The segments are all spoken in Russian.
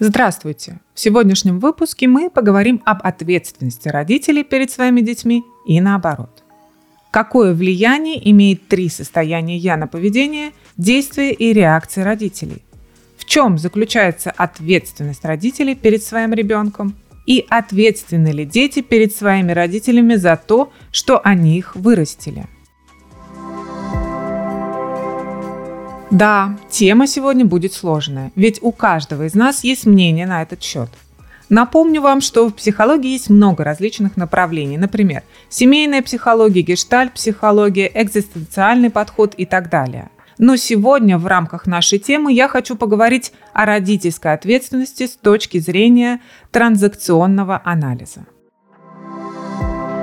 Здравствуйте! В сегодняшнем выпуске мы поговорим об ответственности родителей перед своими детьми и наоборот. Какое влияние имеет три состояния «я» на поведение, действия и реакции родителей? В чем заключается ответственность родителей перед своим ребенком? И ответственны ли дети перед своими родителями за то, что они их вырастили? Да, тема сегодня будет сложная, ведь у каждого из нас есть мнение на этот счет. Напомню вам, что в психологии есть много различных направлений. Например, семейная психология, гештальт-психология, экзистенциальный подход и так далее. Но сегодня в рамках нашей темы я хочу поговорить о родительской ответственности с точки зрения транзакционного анализа.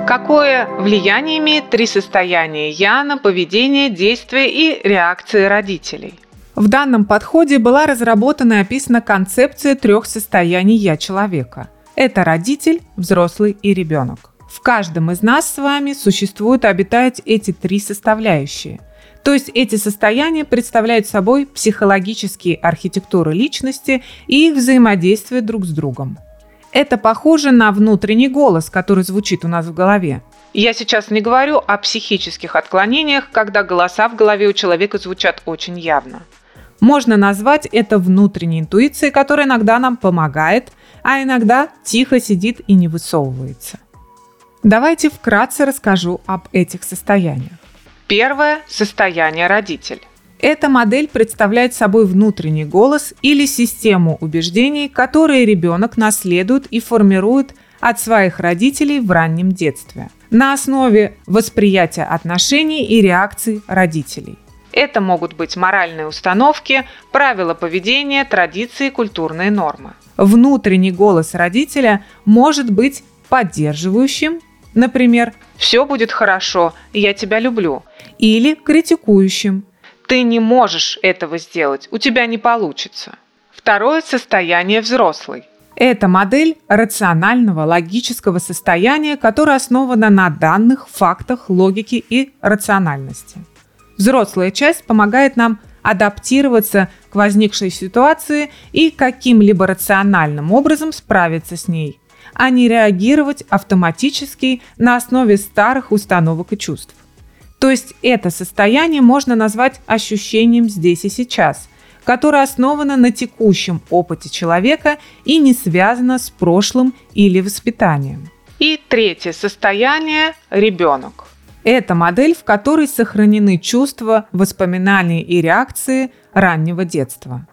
Какое влияние имеет три состояния «я» на поведение, действия и реакции родителей? В данном подходе была разработана и описана концепция трех состояний «я» человека. Это родитель, взрослый и ребенок. В каждом из нас с вами существуют и обитают эти три составляющие. То есть эти состояния представляют собой психологические архитектуры личности и их взаимодействие друг с другом. Это похоже на внутренний голос, который звучит у нас в голове. Я сейчас не говорю о психических отклонениях, когда голоса в голове у человека звучат очень явно. Можно назвать это внутренней интуицией, которая иногда нам помогает, а иногда тихо сидит и не высовывается. Давайте вкратце расскажу об этих состояниях. Первое – состояние родитель. Эта модель представляет собой внутренний голос или систему убеждений, которые ребенок наследует и формирует от своих родителей в раннем детстве на основе восприятия отношений и реакций родителей. Это могут быть моральные установки, правила поведения, традиции, культурные нормы. Внутренний голос родителя может быть поддерживающим, например, «все будет хорошо, я тебя люблю», или критикующим, ты не можешь этого сделать, у тебя не получится. Второе состояние взрослый. Это модель рационального логического состояния, которое основано на данных, фактах, логике и рациональности. Взрослая часть помогает нам адаптироваться к возникшей ситуации и каким-либо рациональным образом справиться с ней, а не реагировать автоматически на основе старых установок и чувств. То есть это состояние можно назвать ощущением здесь и сейчас, которое основано на текущем опыте человека и не связано с прошлым или воспитанием. И третье состояние – ребенок. Это модель, в которой сохранены чувства, воспоминания и реакции раннего детства.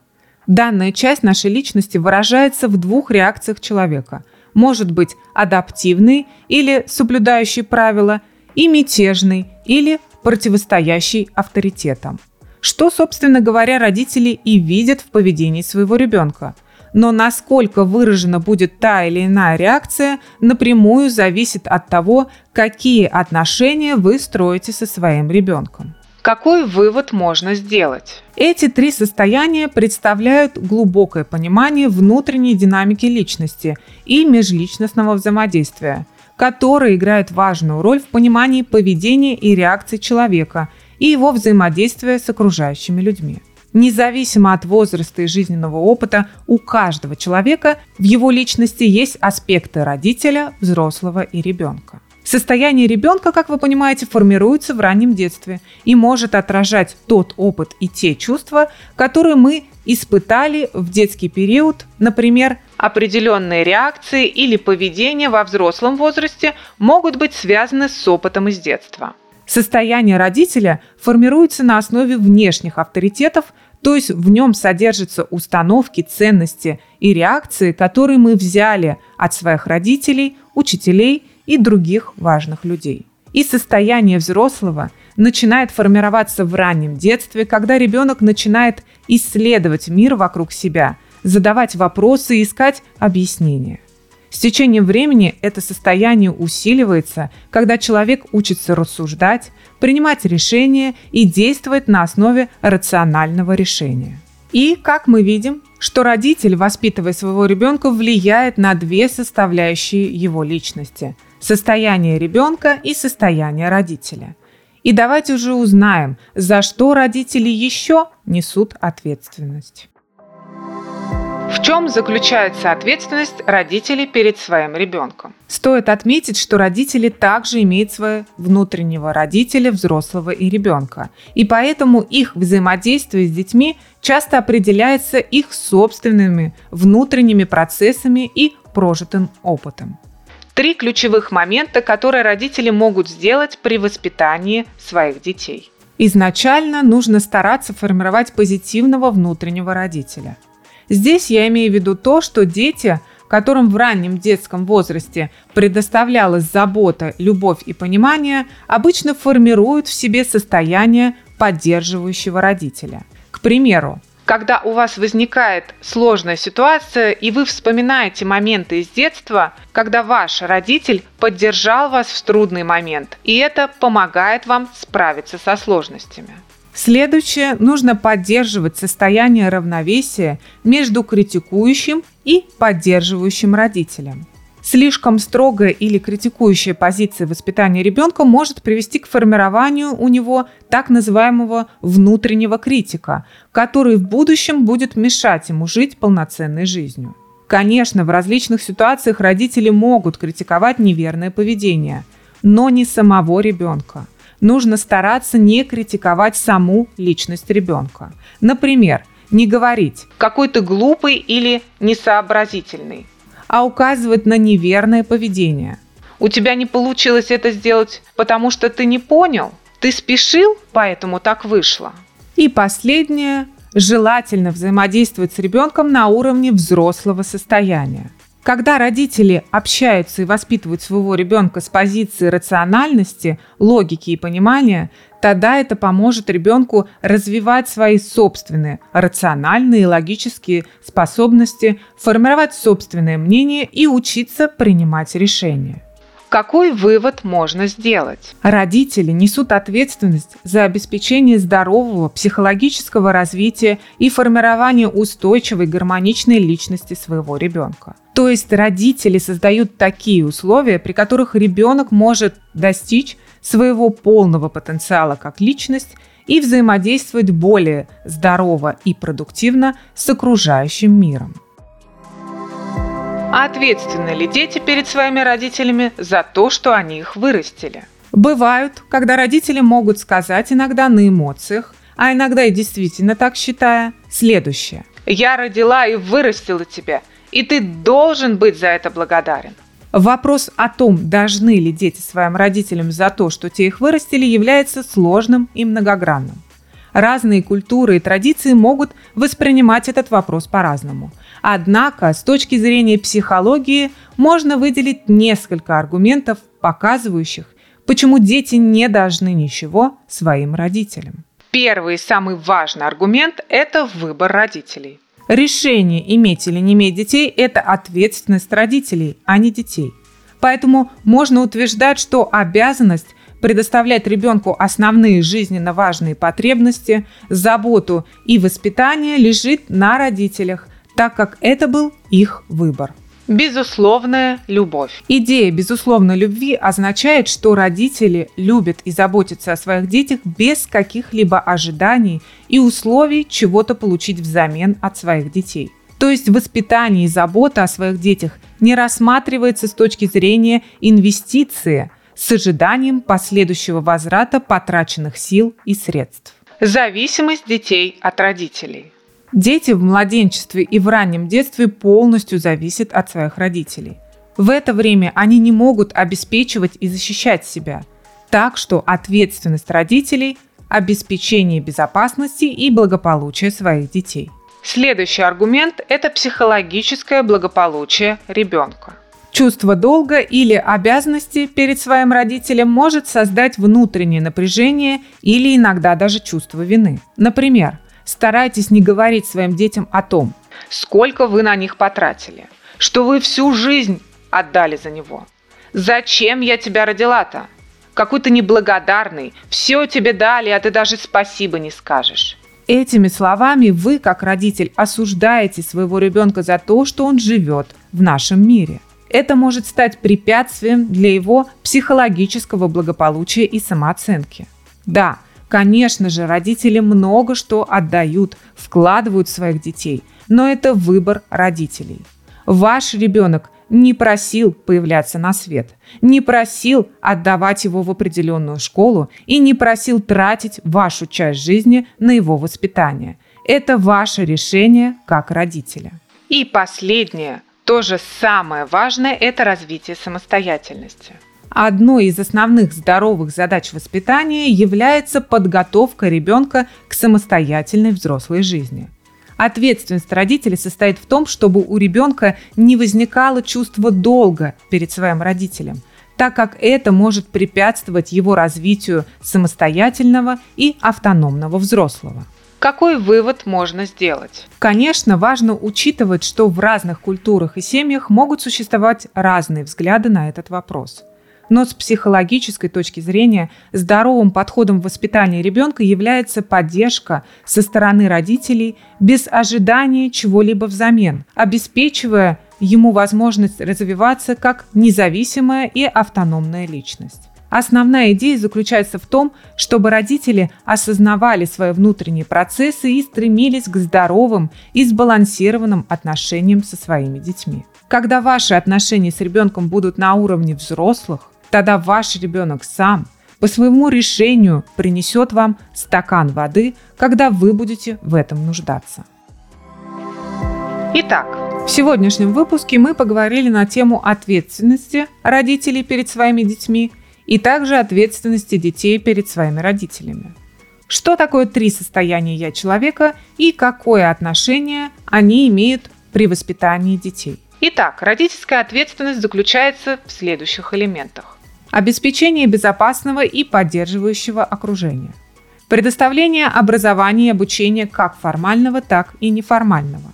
Данная часть нашей личности выражается в двух реакциях человека. Может быть адаптивный или соблюдающий правила, и мятежный или противостоящий авторитетам. Что, собственно говоря, родители и видят в поведении своего ребенка. Но насколько выражена будет та или иная реакция, напрямую зависит от того, какие отношения вы строите со своим ребенком. Какой вывод можно сделать? Эти три состояния представляют глубокое понимание внутренней динамики личности и межличностного взаимодействия – которые играют важную роль в понимании поведения и реакции человека и его взаимодействия с окружающими людьми. Независимо от возраста и жизненного опыта, у каждого человека в его личности есть аспекты родителя, взрослого и ребенка. Состояние ребенка, как вы понимаете, формируется в раннем детстве и может отражать тот опыт и те чувства, которые мы испытали в детский период, например, определенные реакции или поведение во взрослом возрасте могут быть связаны с опытом из детства. Состояние родителя формируется на основе внешних авторитетов, то есть в нем содержатся установки, ценности и реакции, которые мы взяли от своих родителей, учителей и других важных людей. И состояние взрослого начинает формироваться в раннем детстве, когда ребенок начинает исследовать мир вокруг себя – задавать вопросы и искать объяснения. С течением времени это состояние усиливается, когда человек учится рассуждать, принимать решения и действовать на основе рационального решения. И, как мы видим, что родитель, воспитывая своего ребенка, влияет на две составляющие его личности – состояние ребенка и состояние родителя. И давайте уже узнаем, за что родители еще несут ответственность. В чем заключается ответственность родителей перед своим ребенком? Стоит отметить, что родители также имеют своего внутреннего родителя, взрослого и ребенка. И поэтому их взаимодействие с детьми часто определяется их собственными внутренними процессами и прожитым опытом. Три ключевых момента, которые родители могут сделать при воспитании своих детей. Изначально нужно стараться формировать позитивного внутреннего родителя – Здесь я имею в виду то, что дети, которым в раннем детском возрасте предоставлялась забота, любовь и понимание, обычно формируют в себе состояние поддерживающего родителя. К примеру, когда у вас возникает сложная ситуация, и вы вспоминаете моменты из детства, когда ваш родитель поддержал вас в трудный момент, и это помогает вам справиться со сложностями. Следующее, нужно поддерживать состояние равновесия между критикующим и поддерживающим родителем. Слишком строгая или критикующая позиция воспитания ребенка может привести к формированию у него так называемого внутреннего критика, который в будущем будет мешать ему жить полноценной жизнью. Конечно, в различных ситуациях родители могут критиковать неверное поведение, но не самого ребенка – нужно стараться не критиковать саму личность ребенка. Например, не говорить «какой ты глупый» или «несообразительный», а указывать на неверное поведение. У тебя не получилось это сделать, потому что ты не понял, ты спешил, поэтому так вышло. И последнее – желательно взаимодействовать с ребенком на уровне взрослого состояния. Когда родители общаются и воспитывают своего ребенка с позиции рациональности, логики и понимания, тогда это поможет ребенку развивать свои собственные рациональные и логические способности, формировать собственное мнение и учиться принимать решения. Какой вывод можно сделать? Родители несут ответственность за обеспечение здорового психологического развития и формирование устойчивой гармоничной личности своего ребенка. То есть родители создают такие условия, при которых ребенок может достичь своего полного потенциала как личность и взаимодействовать более здорово и продуктивно с окружающим миром. А ответственны ли дети перед своими родителями за то, что они их вырастили? Бывают, когда родители могут сказать иногда на эмоциях, а иногда и действительно так считая, следующее. «Я родила и вырастила тебя, и ты должен быть за это благодарен». Вопрос о том, должны ли дети своим родителям за то, что те их вырастили, является сложным и многогранным. Разные культуры и традиции могут воспринимать этот вопрос по-разному. Однако, с точки зрения психологии, можно выделить несколько аргументов, показывающих, почему дети не должны ничего своим родителям. Первый и самый важный аргумент – это выбор родителей. Решение, иметь или не иметь детей – это ответственность родителей, а не детей. Поэтому можно утверждать, что обязанность предоставлять ребенку основные жизненно важные потребности, заботу и воспитание лежит на родителях, так как это был их выбор. Безусловная любовь. Идея безусловной любви означает, что родители любят и заботятся о своих детях без каких-либо ожиданий и условий чего-то получить взамен от своих детей. То есть воспитание и забота о своих детях не рассматривается с точки зрения инвестиции с ожиданием последующего возврата потраченных сил и средств. Зависимость детей от родителей. Дети в младенчестве и в раннем детстве полностью зависят от своих родителей. В это время они не могут обеспечивать и защищать себя. Так что ответственность родителей – обеспечение безопасности и благополучия своих детей. Следующий аргумент – это психологическое благополучие ребенка. Чувство долга или обязанности перед своим родителем может создать внутреннее напряжение или иногда даже чувство вины. Например, Старайтесь не говорить своим детям о том, сколько вы на них потратили, что вы всю жизнь отдали за него. Зачем я тебя родила-то? Какой ты неблагодарный, все тебе дали, а ты даже спасибо не скажешь. Этими словами вы, как родитель, осуждаете своего ребенка за то, что он живет в нашем мире. Это может стать препятствием для его психологического благополучия и самооценки. Да, Конечно же, родители много что отдают, вкладывают в своих детей, но это выбор родителей. Ваш ребенок не просил появляться на свет, не просил отдавать его в определенную школу и не просил тратить вашу часть жизни на его воспитание. Это ваше решение как родителя. И последнее, тоже самое важное, это развитие самостоятельности. Одной из основных здоровых задач воспитания является подготовка ребенка к самостоятельной взрослой жизни – Ответственность родителей состоит в том, чтобы у ребенка не возникало чувство долга перед своим родителем, так как это может препятствовать его развитию самостоятельного и автономного взрослого. Какой вывод можно сделать? Конечно, важно учитывать, что в разных культурах и семьях могут существовать разные взгляды на этот вопрос. Но с психологической точки зрения здоровым подходом в воспитании ребенка является поддержка со стороны родителей без ожидания чего-либо взамен, обеспечивая ему возможность развиваться как независимая и автономная личность. Основная идея заключается в том, чтобы родители осознавали свои внутренние процессы и стремились к здоровым и сбалансированным отношениям со своими детьми. Когда ваши отношения с ребенком будут на уровне взрослых, Тогда ваш ребенок сам по своему решению принесет вам стакан воды, когда вы будете в этом нуждаться. Итак, в сегодняшнем выпуске мы поговорили на тему ответственности родителей перед своими детьми и также ответственности детей перед своими родителями. Что такое три состояния «я» человека и какое отношение они имеют при воспитании детей? Итак, родительская ответственность заключается в следующих элементах. Обеспечение безопасного и поддерживающего окружения. Предоставление образования и обучения как формального, так и неформального.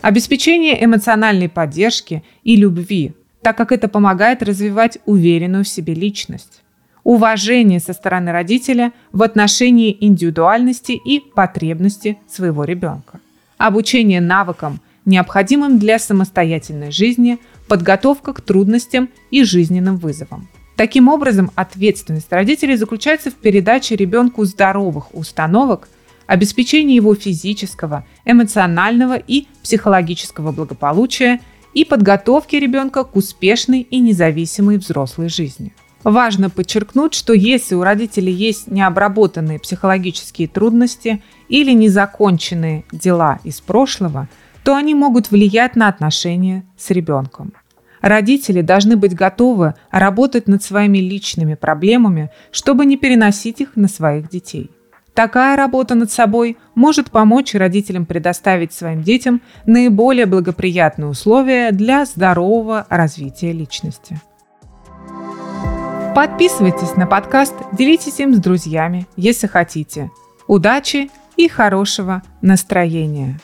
Обеспечение эмоциональной поддержки и любви, так как это помогает развивать уверенную в себе личность. Уважение со стороны родителя в отношении индивидуальности и потребности своего ребенка. Обучение навыкам, необходимым для самостоятельной жизни, подготовка к трудностям и жизненным вызовам. Таким образом, ответственность родителей заключается в передаче ребенку здоровых установок, обеспечении его физического, эмоционального и психологического благополучия и подготовке ребенка к успешной и независимой взрослой жизни. Важно подчеркнуть, что если у родителей есть необработанные психологические трудности или незаконченные дела из прошлого, то они могут влиять на отношения с ребенком. Родители должны быть готовы работать над своими личными проблемами, чтобы не переносить их на своих детей. Такая работа над собой может помочь родителям предоставить своим детям наиболее благоприятные условия для здорового развития личности. Подписывайтесь на подкаст, делитесь им с друзьями, если хотите. Удачи и хорошего настроения!